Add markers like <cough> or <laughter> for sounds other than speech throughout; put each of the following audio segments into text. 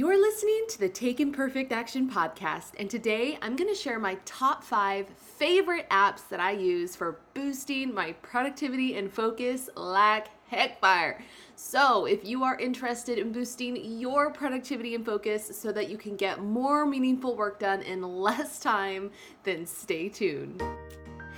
You're listening to the Take Imperfect Action podcast, and today I'm going to share my top five favorite apps that I use for boosting my productivity and focus like heck fire. So, if you are interested in boosting your productivity and focus so that you can get more meaningful work done in less time, then stay tuned.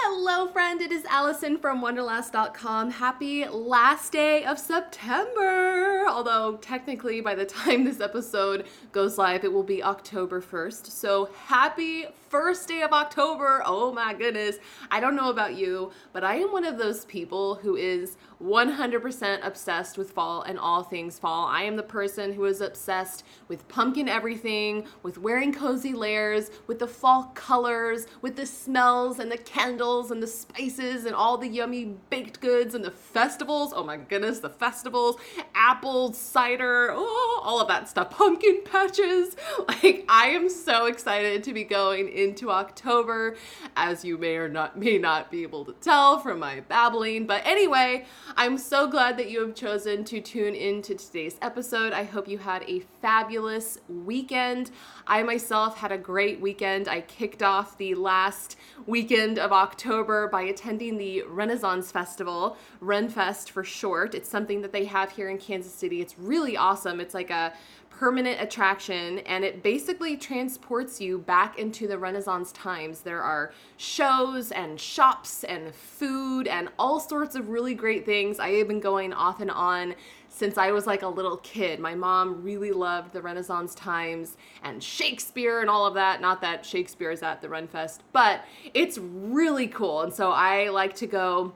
Hello, friend. It is Allison from Wanderlass.com. Happy last day of September. Although, technically, by the time this episode goes live, it will be October 1st. So, happy first day of October. Oh my goodness. I don't know about you, but I am one of those people who is 100% obsessed with fall and all things fall. I am the person who is obsessed with pumpkin everything, with wearing cozy layers, with the fall colors, with the smells and the candles and the spices and all the yummy baked goods and the festivals. Oh my goodness, the festivals, apple cider, oh, all of that stuff, pumpkin patches. <laughs> Like I am so excited to be going into October, as you may or not may not be able to tell from my babbling. But anyway, I'm so glad that you have chosen to tune in to today's episode. I hope you had a fabulous weekend. I myself had a great weekend. I kicked off the last weekend of October by attending the Renaissance Festival, Renfest for short. It's something that they have here in Kansas City. It's really awesome. It's like a permanent attraction and it basically transports you back into the Renaissance times. There are shows and shops and food and all sorts of really great things. I have been going off and on since I was like a little kid. My mom really loved the Renaissance times and Shakespeare and all of that. Not that Shakespeare is at the Renfest, but it's really cool. And so I like to go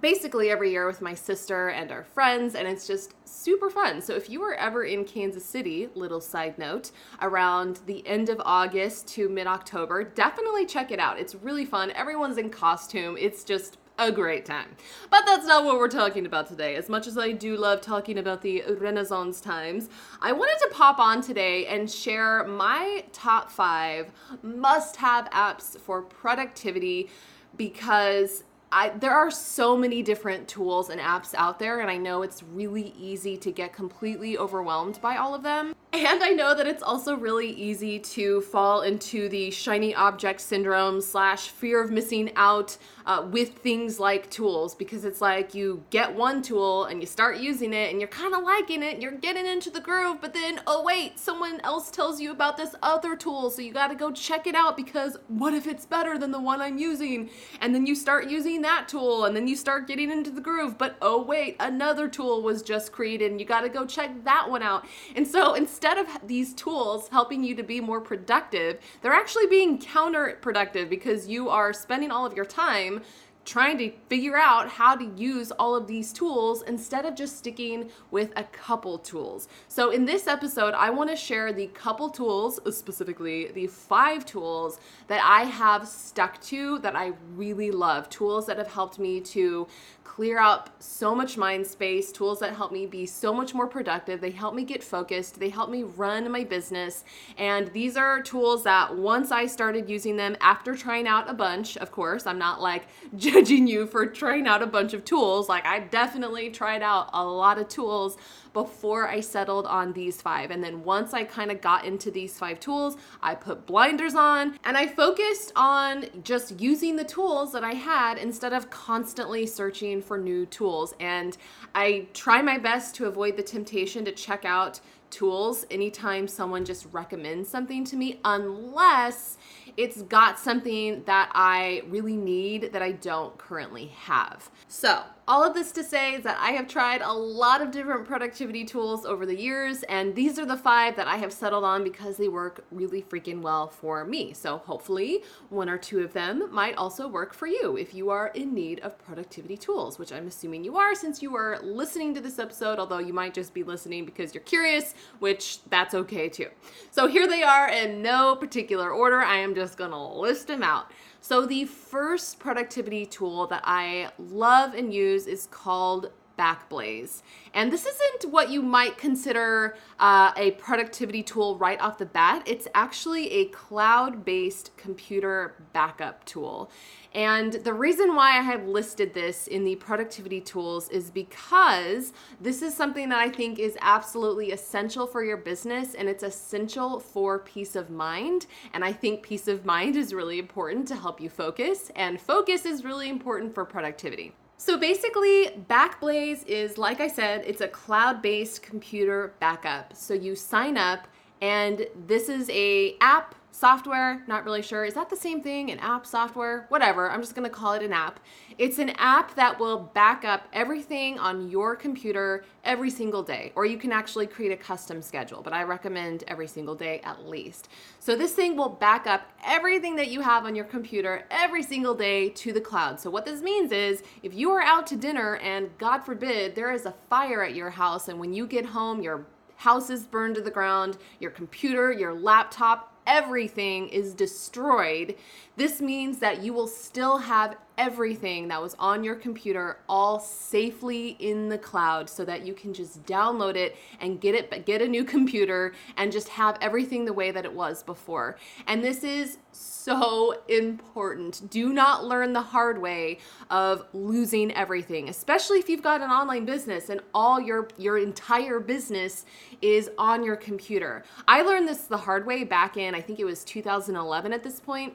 basically every year with my sister and our friends, and it's just super fun. So, if you are ever in Kansas City, little side note, around the end of August to mid October, definitely check it out. It's really fun. Everyone's in costume, it's just a great time. But that's not what we're talking about today. As much as I do love talking about the Renaissance times, I wanted to pop on today and share my top five must have apps for productivity because I, there are so many different tools and apps out there, and I know it's really easy to get completely overwhelmed by all of them. And I know that it's also really easy to fall into the shiny object syndrome slash fear of missing out uh, with things like tools because it's like you get one tool and you start using it and you're kind of liking it, you're getting into the groove, but then, oh wait, someone else tells you about this other tool, so you gotta go check it out because what if it's better than the one I'm using? And then you start using that tool and then you start getting into the groove, but oh wait, another tool was just created and you gotta go check that one out. And so instead of these tools helping you to be more productive, they're actually being counterproductive because you are spending all of your time trying to figure out how to use all of these tools instead of just sticking with a couple tools. So, in this episode, I want to share the couple tools, specifically the five tools that I have stuck to that I really love. Tools that have helped me to clear up so much mind space, tools that help me be so much more productive. They help me get focused, they help me run my business. And these are tools that once I started using them after trying out a bunch, of course, I'm not like <laughs> judging you for trying out a bunch of tools. Like, I definitely tried out a lot of tools before I settled on these five. And then once I kind of got into these five tools, I put blinders on and I focused on just using the tools that I had instead of constantly searching for new tools. And I try my best to avoid the temptation to check out tools anytime someone just recommends something to me unless it's got something that I really need that I don't currently have. So, All of this to say is that I have tried a lot of different productivity tools over the years, and these are the five that I have settled on because they work really freaking well for me. So hopefully, one or two of them might also work for you if you are in need of productivity tools, which I'm assuming you are since you are listening to this episode, although you might just be listening because you're curious, which that's okay too. So here they are in no particular order. I am just gonna list them out. So, the first productivity tool that I love and use is called Backblaze. And this isn't what you might consider uh, a productivity tool right off the bat. It's actually a cloud based computer backup tool. And the reason why I have listed this in the productivity tools is because this is something that I think is absolutely essential for your business and it's essential for peace of mind. And I think peace of mind is really important to help you focus, and focus is really important for productivity. So basically, Backblaze is, like I said, it's a cloud based computer backup. So you sign up, and this is a app software, not really sure. Is that the same thing? An app software? Whatever. I'm just to call it an app. It's an app that will back up everything on your computer every single day, or you can actually create a custom schedule, but I recommend every single day at least. So this thing will back up everything that you have on your computer every single day to the cloud. So what this means is if you are out to dinner and God forbid there is a fire at your house and when you get home your house is burned to the ground, your computer, your laptop, everything is destroyed, this means that you will still have everything that was on your computer all safely in the cloud so that you can just download it and get it get a new <laughs> computer and just have everything the way that it was before. And this is so important. Do not learn the hard way of losing everything, especially if you've got an online business and all your your entire business is on your computer. I learned this the hard way back in I think it was 2011 at this point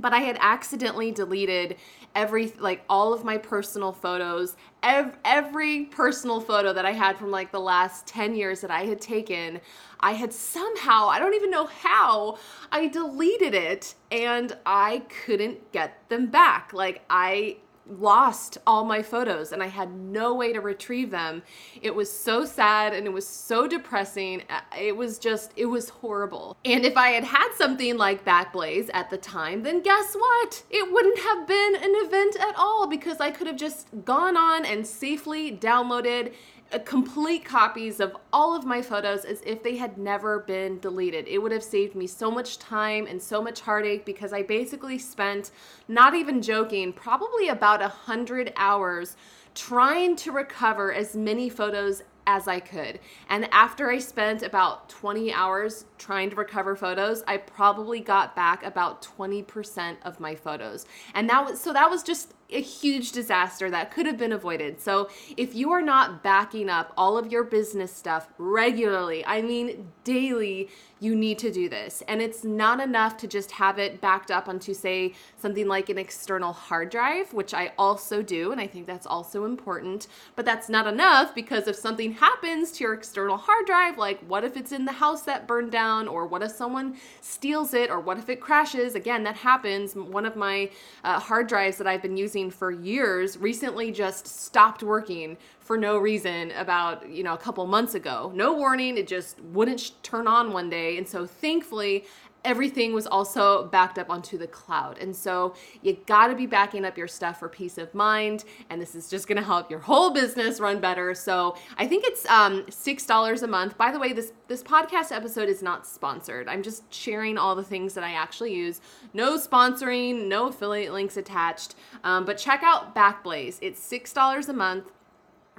but I had accidentally deleted every like all of my personal photos ev- every personal photo that I had from like the last 10 years that I had taken. I had somehow I don't even know how I deleted it and I couldn't get them back. Like I lost all my photos and I had no way to retrieve them. It was so sad and it was so depressing. Uh, it was just, it was horrible. And if I had had something like Backblaze at the time, then guess what? It wouldn't have been an event at all because I could have just gone on and safely downloaded complete copies of all of my photos as if they had never been deleted. It would have saved me so much time and so much heartache because I basically spent, not even joking, probably about a hundred hours trying to recover as many photos as I could. And after I spent about 20 hours trying to recover photos, I probably got back about 20% of my photos. And that was so that was just a huge disaster that could have been avoided. So, if you are not backing up all of your business stuff regularly, I mean daily, you need to do this. And it's not enough to just have it backed up onto, say, something like an external hard drive, which I also do, and I think that's also important. But that's not enough because if something happens to your external hard drive, like what if it's in the house that burned down, or what if someone steals it, or what if it crashes? Again, that happens. One of my uh, hard drives that I've been using for years recently just stopped working for no reason about, you know, a couple months ago. No warning, it just wouldn't sh- turn on one day. And so thankfully, everything was also backed up onto the cloud. And so you got to be backing up your stuff for peace of mind. And this is just going to help your whole business run better. So I think it's um, $6 a month. By the way, this, this podcast episode is not sponsored. I'm just sharing all the things that I actually use. No sponsoring, no affiliate links attached. Um, but check out Backblaze. It's $6 a month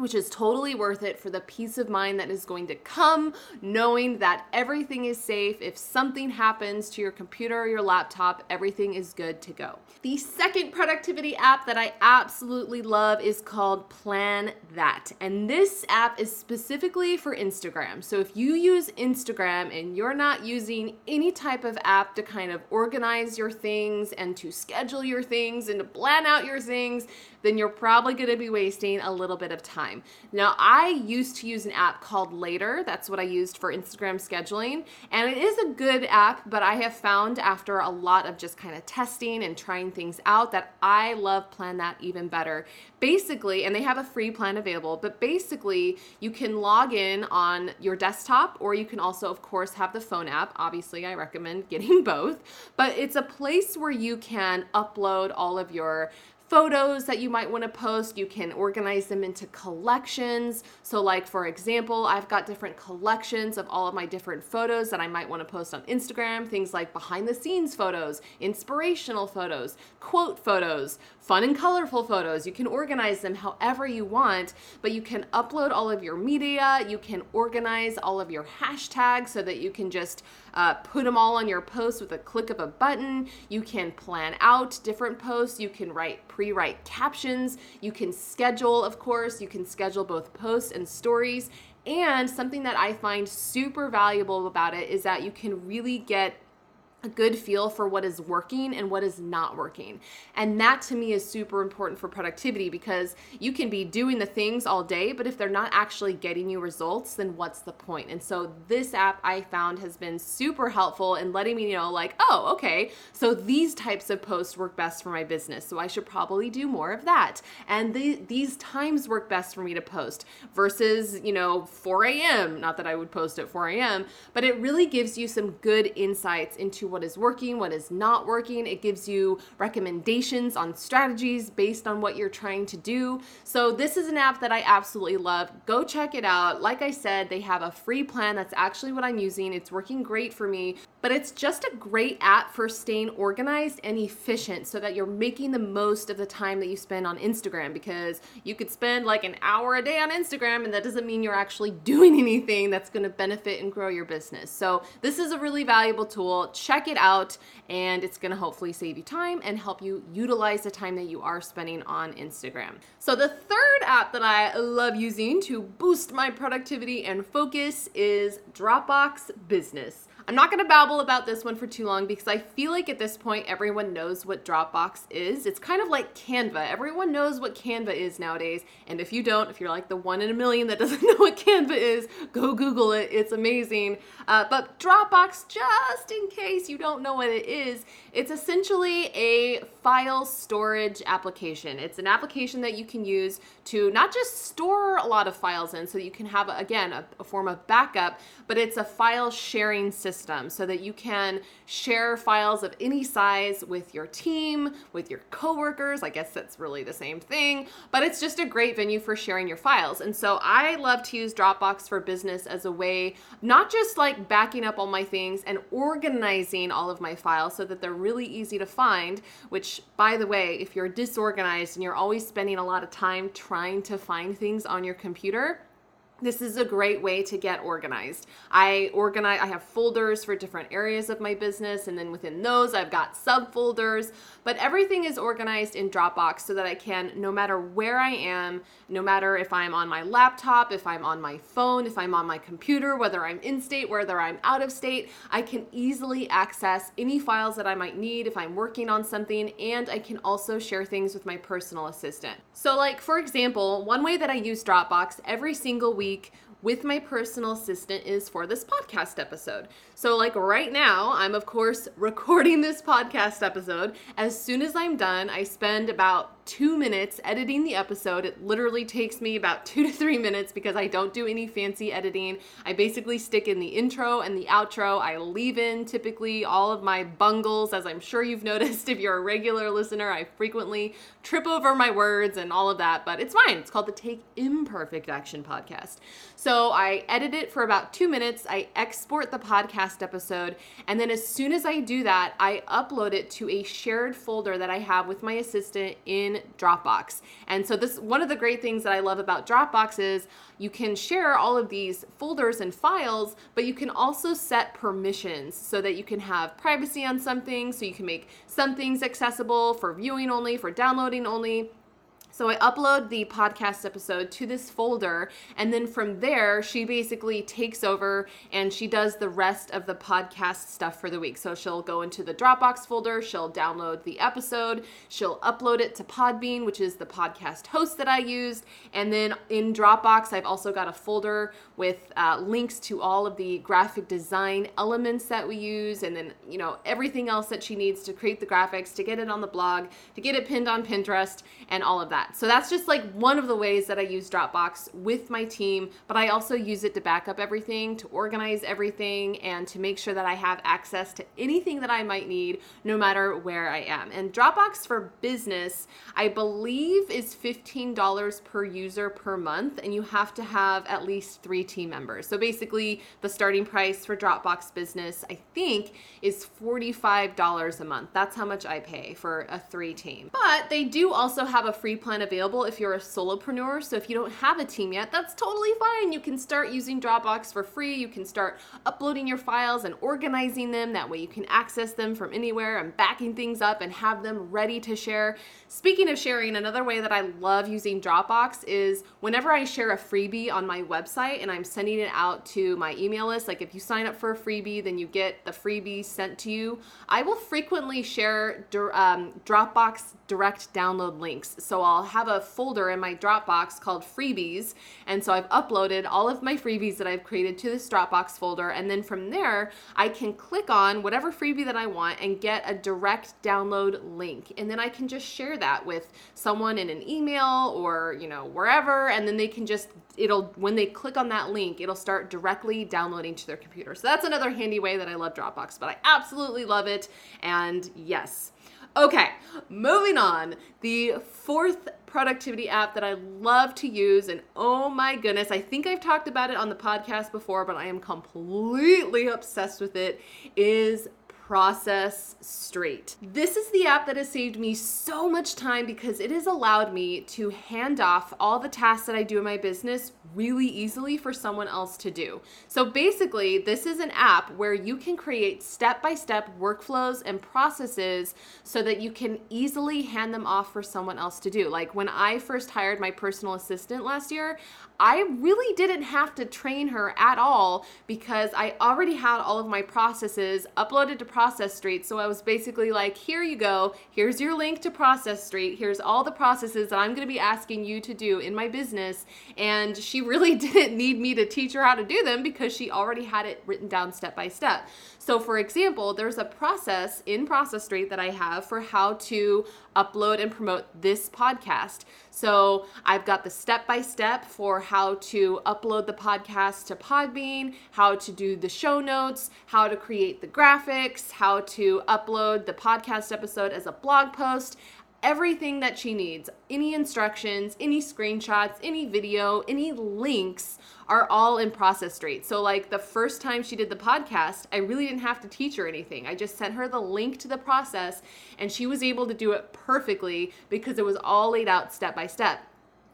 which is totally worth it for the peace of mind that is going to come knowing that everything is safe. If something happens to your computer or your laptop, everything is good to go. The second productivity app that I absolutely love is called Plann That. And this app is specifically for Instagram. So if you use Instagram and you're not using any type of app to kind of organize your things and to schedule your things and to plan out your things, then you're probably going to be wasting a little bit of time. Now, I used to use an app called Later. That's what I used for Instagram scheduling. And it is a good app, but I have found after a lot of just kind of testing and trying things out that I love Plann That even better. Basically, and they have a free plan available, but basically, you can log in on your desktop or you can also, of course, have the phone app. Obviously, I recommend <laughs> getting both, but it's a place where you can upload all of your photos that you might want to post. You can organize them into collections. So, like for example, I've got different collections of all of my different photos that I might want to post on Instagram. Things like behind the scenes photos, inspirational photos, quote photos, fun and colorful photos. You can organize them however you want, but you can upload all of your media. You can organize all of your hashtags so that you can just uh, put them all on your post with a click of a button. You can plan out different posts. You can write pre write captions. You can schedule, of course, you can schedule both posts and stories. And something that I find super valuable about it is that you can really get a good feel for what is working and what is not working. And that to me is super important for productivity because you can be doing the things all day, but if they're not actually getting you results, then what's the point? And so this app I found has been super helpful in letting me know, like, oh, okay, so these types of posts work best for my business. So I should probably do more of that. And the, these times work best for me to post versus, you know, 4 a.m. Not that I would post at 4 a.m., but it really gives you some good insights into what is working, what is not working. It gives you recommendations on strategies based on what you're trying to do. So, this is an app that I absolutely love. Go check it out. Like I said, they have a free plan. That's actually what I'm using. It's working great for me, but it's just a great app for staying organized and efficient so that you're making the most of the time that you spend on Instagram because you could spend like an hour a day on Instagram and that doesn't mean you're actually <laughs> doing anything that's going to benefit and grow your business. So, this is a really valuable tool. Check it out and it's going to hopefully save you time and help you utilize the time that you are spending on Instagram. So, the third app that I love using to boost my productivity and focus is Dropbox Business. I'm not going to babble about this one for too long because I feel like at this point everyone knows what Dropbox is. It's kind of like Canva. Everyone knows what Canva is nowadays. And if you don't, if you're like the one in a million that <laughs> doesn't know what Canva is, go Google it. It's amazing. Uh, but Dropbox, just in case you don't know what it is, it's essentially a file storage application. It's an application that you can use to not just store a lot of files in so you can have, again, a, a form of backup, but it's a file sharing system system so that you can share files of any size with your team, with your coworkers. I guess that's really the same thing, but it's just a great venue for sharing your files. And so I love to use Dropbox for business as a way, not just like backing up all my things and organizing all of my files so that they're really easy to find, which, by the way, if you're disorganized and you're always spending a lot of time trying to find things on your computer, this is a great way to get organized. I organize I have folders for different areas of my business and then within those I've got subfolders, but everything is organized in Dropbox so that I can no matter where I am, no matter if I'm on my laptop, if I'm on my phone, if I'm on my computer, whether I'm in state, whether I'm out of state, I can easily access any files that I might need if I'm working on something and I can also share things with my personal assistant. So like for example, one way that I use Dropbox every single week week with my personal assistant is for this podcast episode. So, like right now, I'm of course <laughs> recording this podcast episode. As soon as I'm done, I spend about two minutes editing the episode. It literally takes me about <laughs> two to three minutes because I don't do any fancy editing. I basically stick in the intro and the outro. I leave in typically all of my bungles, as I'm sure you've <laughs> noticed if you're a regular listener. I frequently trip over my words and all of that, but it's fine. It's called the Take Imperfect Action Podcast. So I edit it for about two minutes. I export the podcast episode. And then as soon as I do that, I upload it to a shared folder that I have with my assistant in Dropbox. And so this one of the great things that I love about Dropbox is you can share all of these folders and files, but you can also set permissions so that you can have privacy on something, so you can make some things accessible for viewing only, for downloading only So I upload the podcast episode to this folder, and then from there, she basically takes over and she does the rest of the podcast stuff for the week. So she'll go into the Dropbox folder, she'll download the episode, she'll upload it to Podbean, which is the podcast host that I used, and then in Dropbox, I've also got a folder with uh, links to all of the graphic design elements that we use, and then you know everything else that she needs to create the graphics, to get it on the blog, to get it pinned on Pinterest, and all of that. So that's just like one of the ways that I use Dropbox with my team, but I also use it to back up everything, to organize everything, and to make sure that I have access to anything that I might need no matter where I am. And Dropbox for business, I believe, is $15 per user per month, and you have to have at least three team members. So basically, the starting price for Dropbox business, I think, is $45 a month. That's how much I pay for a three team. But they do also have a free plan available if you're a solopreneur. So if you don't have a team yet, that's totally fine. You can start using Dropbox for free. You can start uploading your files and organizing them. That way you can access them from anywhere and backing things up and have them ready to share. Speaking of sharing, another way that I love using Dropbox is whenever I share a freebie on my website and I'm sending it out to my email list, like if you sign up for a freebie, then you get the freebie sent to you. I will frequently share um, Dropbox direct download links. So I'll have a folder in my Dropbox called freebies. And so I've uploaded all of my freebies that I've created to this Dropbox folder. And then from there, I can click on whatever freebie that I want and get a direct download link. And then I can just share that with someone in an email or, you know, wherever. And then they can just it'll when they click on that link it'll start directly downloading to their computer. So that's another handy way that i love dropbox but i absolutely love it. And yes. Okay, moving on. The fourth productivity app that I love to use, and oh my goodness, I think I've talked about it on the podcast before, but I am completely obsessed with it, is Process Street. This is the app that has saved me so much time because it has allowed me to hand off all the tasks that I do in my business really easily for someone else to do. So basically, this is an app where you can create step by step workflows and processes so that you can easily hand them off for someone else to do. Like when I first hired my personal assistant last year, I really didn't have to train her at all because I already had all of my processes uploaded to Process Street. So I was basically like, here you go. Here's your link to Process Street. Here's all the processes that I'm going to be asking you to do in my business. And she <laughs> really didn't need me to teach her how to do them because she already had it written down step by step. So, for example, there's a process in Process Street that I have for how to upload and promote this podcast. So, I've got the step by step for how to upload the podcast to Podbean, how to do the show notes, how to create the graphics, how to upload the podcast episode as a blog post everything that she needs any instructions, any screenshots, any video, any links are all in Process Street. So, like the first time she did the podcast, I really didn't have to teach her anything. I just sent her the link to the process and she was able to do it perfectly because it was all laid out step by step.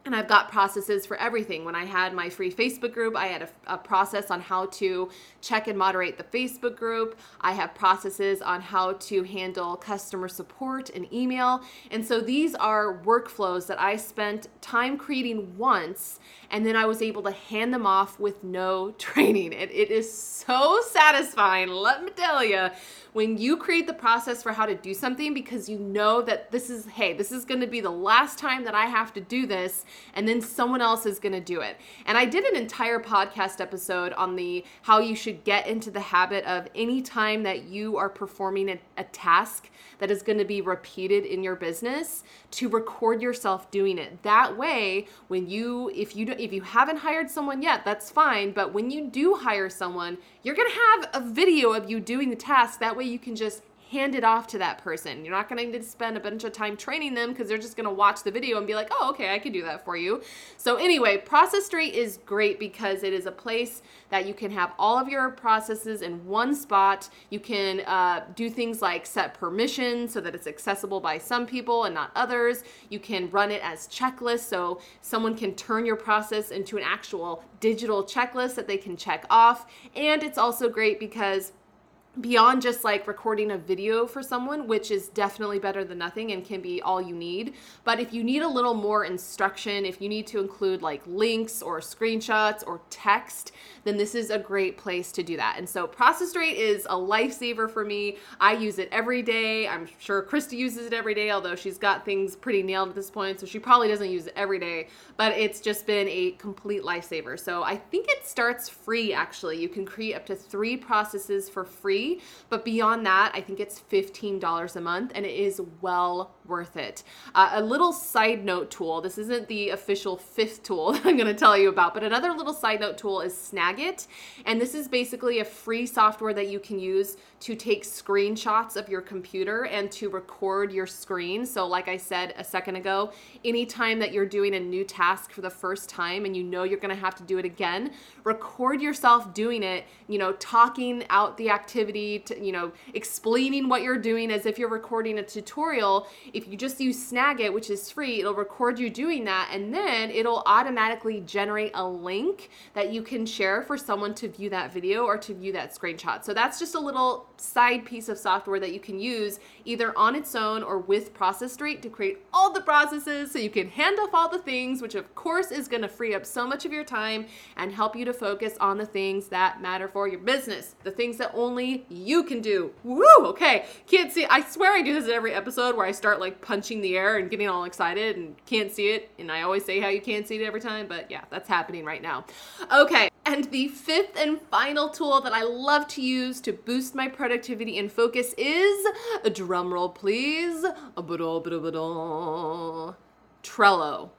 And I've got processes for everything. When I had my free Facebook group, I had a, a, process on how to check and moderate the Facebook group. I have processes on how to handle customer support and email. And so these are workflows that I spent time creating once, and then I was able to hand them off with no <laughs> training. it, it is so satisfying, let me tell you when you create the process for how to do something because you know that this is, hey, this is to be the last time that I have to do this, and then someone else is to do it. And I did an entire podcast episode on the how you should get into the habit of any time that you are performing a, a task that is to be repeated in your business to record yourself doing it. That way, when you if you if you haven't hired someone yet, that's fine, but when you do hire someone, you're going to have a video of you doing the task. That way you can just hand it off to that person. You're not going to need to spend a bunch of time training them because they're just going to watch the video and be like, oh, okay, I can do that for you. So, anyway, Process Street is great because it is a place that you can have all of your processes in one spot. You can uh, do things like set permissions so that it's accessible by some people and not others. You can run it as checklists so someone can turn your process into an actual digital checklist that they can check off. And it's also great because beyond just like recording a video for someone, which is definitely better than nothing and can be all you need. But if you need a little more instruction, if you need to include like links or screenshots or text, then this is a great place to do that. And so Process Street is a lifesaver for me. I use it every day. I'm sure Christy uses it every day, although she's got things pretty nailed at this point, so she probably doesn't use it every day, but it's just been a complete lifesaver. So I think it starts free actually. You can create up to three processes for free but beyond that, I think it's $15 a month and it is well worth it. Uh, a little side note tool this isn't the official fifth tool <laughs> that I'm going to tell you about, but another little side note tool is Snagit. And this is basically a free software that you can use to take screenshots of your computer and to record your screen. So, like I said a second ago, anytime that you're doing a new task for the first time and you know you're going to have to do it again, record yourself doing it, you know, talking out the activity, to, you know, explaining what you're doing as if you're recording a tutorial. If you just use Snagit, which is free, it'll record you doing that and then it'll automatically generate a link that you can share for someone to view that video or to view that screenshot. So that's just a little side piece of software that you can use either on its own or with Process Street to create all the processes so you can hand off all the things, which of course is going to free up so much of your time and help you to focus on the things that matter for your business, the things that only you can do. Woo! Okay, can't see. I swear I do this in every episode where I start like punching the air and getting all excited and can't see it. And I always say how you can't see it every time, but yeah, that's happening right now. Okay, and the fifth and final tool that I love to use to boost my productivity and focus is a drum roll, please. Trello.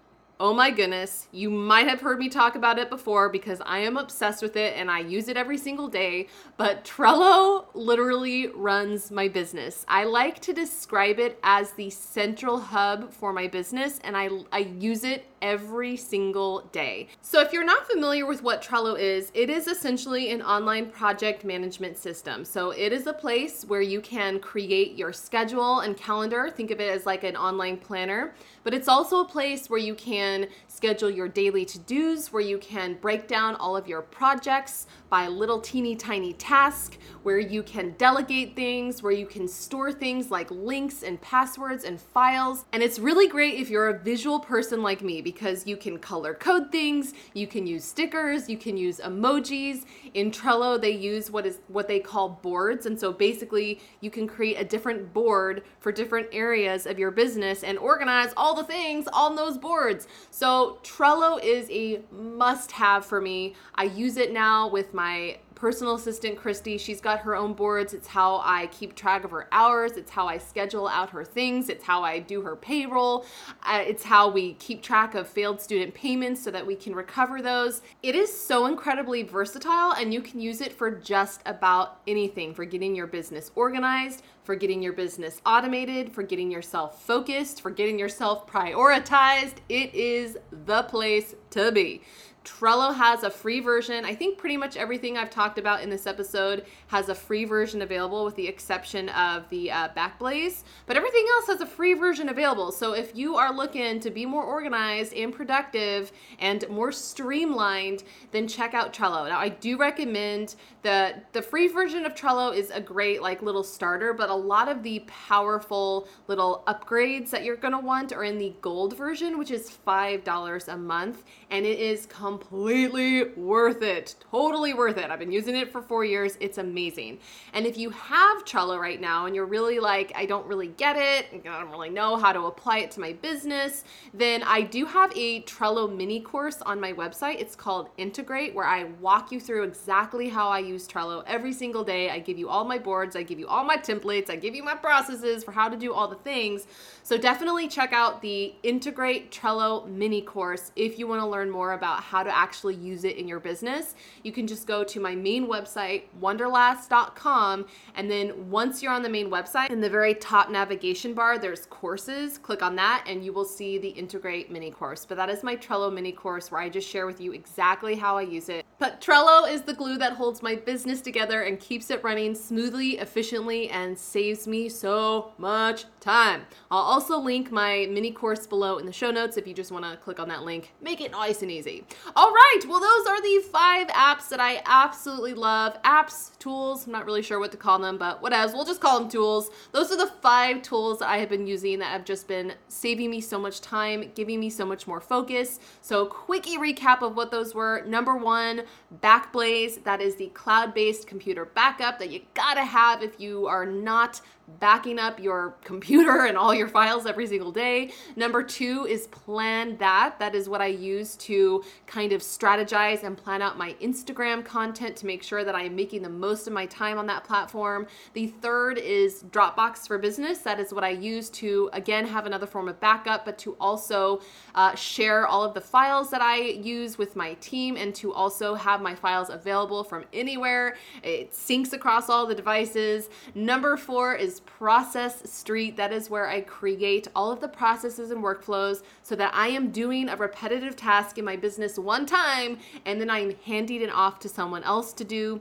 Oh my goodness, you might have heard me talk about it before because I am obsessed with it and I use it every single day. But Trello literally runs my business. I like to describe it as the central hub for my business and I, I use it every single day. So, if you're not familiar with what Trello is, it is essentially an online project management system. So, it is a place where you can create your schedule and calendar. Think of it as like an online planner, but it's also a place where you can schedule your daily to dos, where you can break down all of your projects by little teeny tiny tasks, where you can delegate things, where you can store things like links and passwords and files. And it's really great if you're a visual person like me because you can color code things, you can use stickers, you can use emojis. In Trello, they use what is what they call boards. And so basically, you can create a different board for different areas of your business and organize all the things on those boards. So Trello is a must have for me. I use it now with my personal assistant Christy. She's got her own boards. It's how I keep track of her hours. It's how I schedule out her things. It's how I do her payroll. Uh, it's how we keep track of failed student payments so that we can recover those. It is so incredibly versatile and you can use it for just about anything for getting your business organized, for getting your business automated, for getting yourself focused, for getting yourself prioritized. It is the place to be. Trello has a free version. I think pretty much everything I've talked about in this episode has a free version available, with the exception of the uh, Backblaze. But everything else has a free version available. So if you are looking to be more organized and productive and more streamlined, then check out Trello. Now, I do recommend that the free version of Trello is a great like little starter, but a lot of the powerful little upgrades that you're gonna want are in the gold version, which is five dollars a month, and it is completely worth it. Totally worth it. I've been using it for four years. It's amazing. And if you have Trello right now and you're really like, I don't really get it, I don't really know how to apply it to my business, then I do have a Trello mini course on my website. It's called Integrate, where I walk you through exactly how I use Trello every single day. I give you all my boards, I give you all my templates, I give you my processes for how to do all the things. So definitely check out the Integrate Trello mini course if you want to learn more about how to actually use it in your business. You can just go to my main website, wanderlass.com, and then once you're on the main website, in the very top navigation bar, there's courses. Click on that and you will see the Integrate mini course. But that is my Trello mini course where I just share with you exactly how I use it. But Trello is the glue that holds my business together and keeps it running smoothly, efficiently, and saves me so much time. I'll also link my mini course below in the show notes if you just want to click on that link. Make it nice and easy. All right, well, those are the five apps that I absolutely love. Apps, tools, I'm not really sure what to call them, but whatever, we'll just call them tools. Those are the five tools that I have been using that have just been saving me so much time, giving me so much more focus. So, quickie recap of what those were. Number one, Backblaze, that is the cloud based computer backup that you gotta have if you are not backing up your <laughs> computer and all your files every single day. Number two is Plann That. That is what I use to kind of strategize and plan out my Instagram content to make sure that I am making the most of my time on that platform. The third is Dropbox for Business. That is what I use to, again, have another form of backup, but to also uh, share all of the files that I use with my team and to also have my files available from anywhere. It syncs across all the devices. Number four is Process Street. That is where I create all of the processes and workflows so that I am doing a repetitive task in my business one time and then I'm handing it off to someone else to do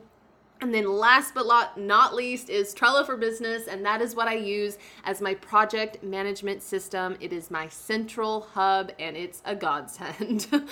and then last but not least is Trello for Business, and that is what I use as my project management system. It is my central hub, and it's a godsend. <laughs> and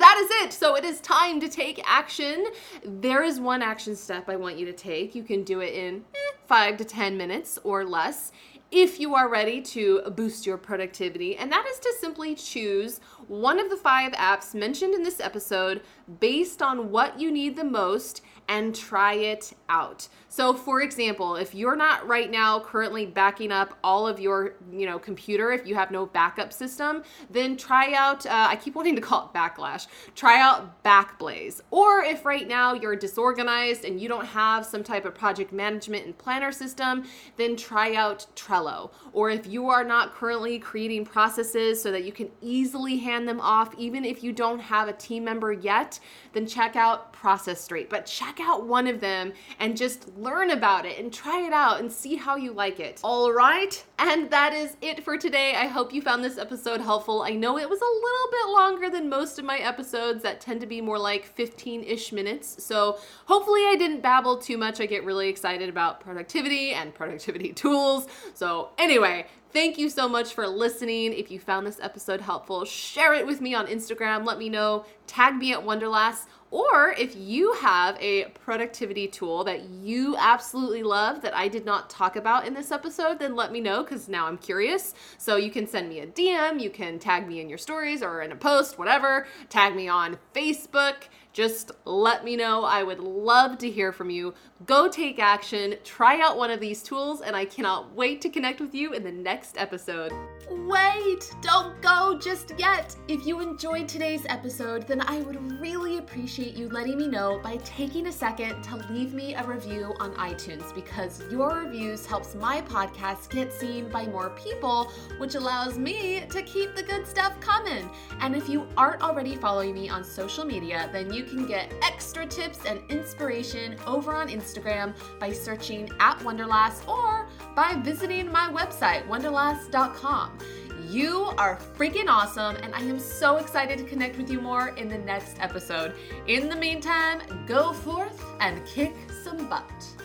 that is it. So it is time to take action. There is one action step I want you to take. You can do it in eh, five to 10 minutes or less if you are ready to boost your productivity, and that is to simply choose one of the five apps mentioned in this episode based on what you need the most and try it out. So for example, if you're not right now currently backing up all of your, you know, computer, if you have no backup system, then try out, uh, I keep wanting to call it Backlash, try out Backblaze. Or if right now you're disorganized and you don't have some type of project management and planner system, then try out Trello. Or if you are not currently creating processes so that you can easily hand them off, even if you don't have a team member yet, then check out Process Street. But check out one of them and just learn about it and try it out and see how you like it. All right, and that is it for today. I hope you found this episode helpful. I know it was a little bit longer than most of my episodes that tend to be more like 15 ish minutes. So hopefully I didn't babble too much. I get really excited about productivity and productivity <laughs> tools. So, anyway, Thank you so much for listening. If you found this episode helpful, share it with me on Instagram. Let me know. Tag me at Wanderlass. Or if you have a productivity tool that you absolutely love that I did not talk about in this episode, then let me know because now I'm curious. So you can send me a DM, you can tag me in your stories or in a post, whatever. Tag me on Facebook just let me know. I would love to hear from you. Go take action, try out one of these tools, and I cannot wait to connect with you in the next episode. Wait, don't go just yet. If you enjoyed today's episode, then I would really appreciate you letting me know by taking a second to leave me a review on iTunes because your reviews helps my podcast get seen by more people, which allows me to keep the good stuff coming. And if you aren't already following me on social media, then you can get extra tips and inspiration over on Instagram by searching at Wanderlass or by visiting my website, wanderlass.com. You are freaking awesome, and I am so excited to connect with you more in the next episode. In the meantime, go forth and kick some butt.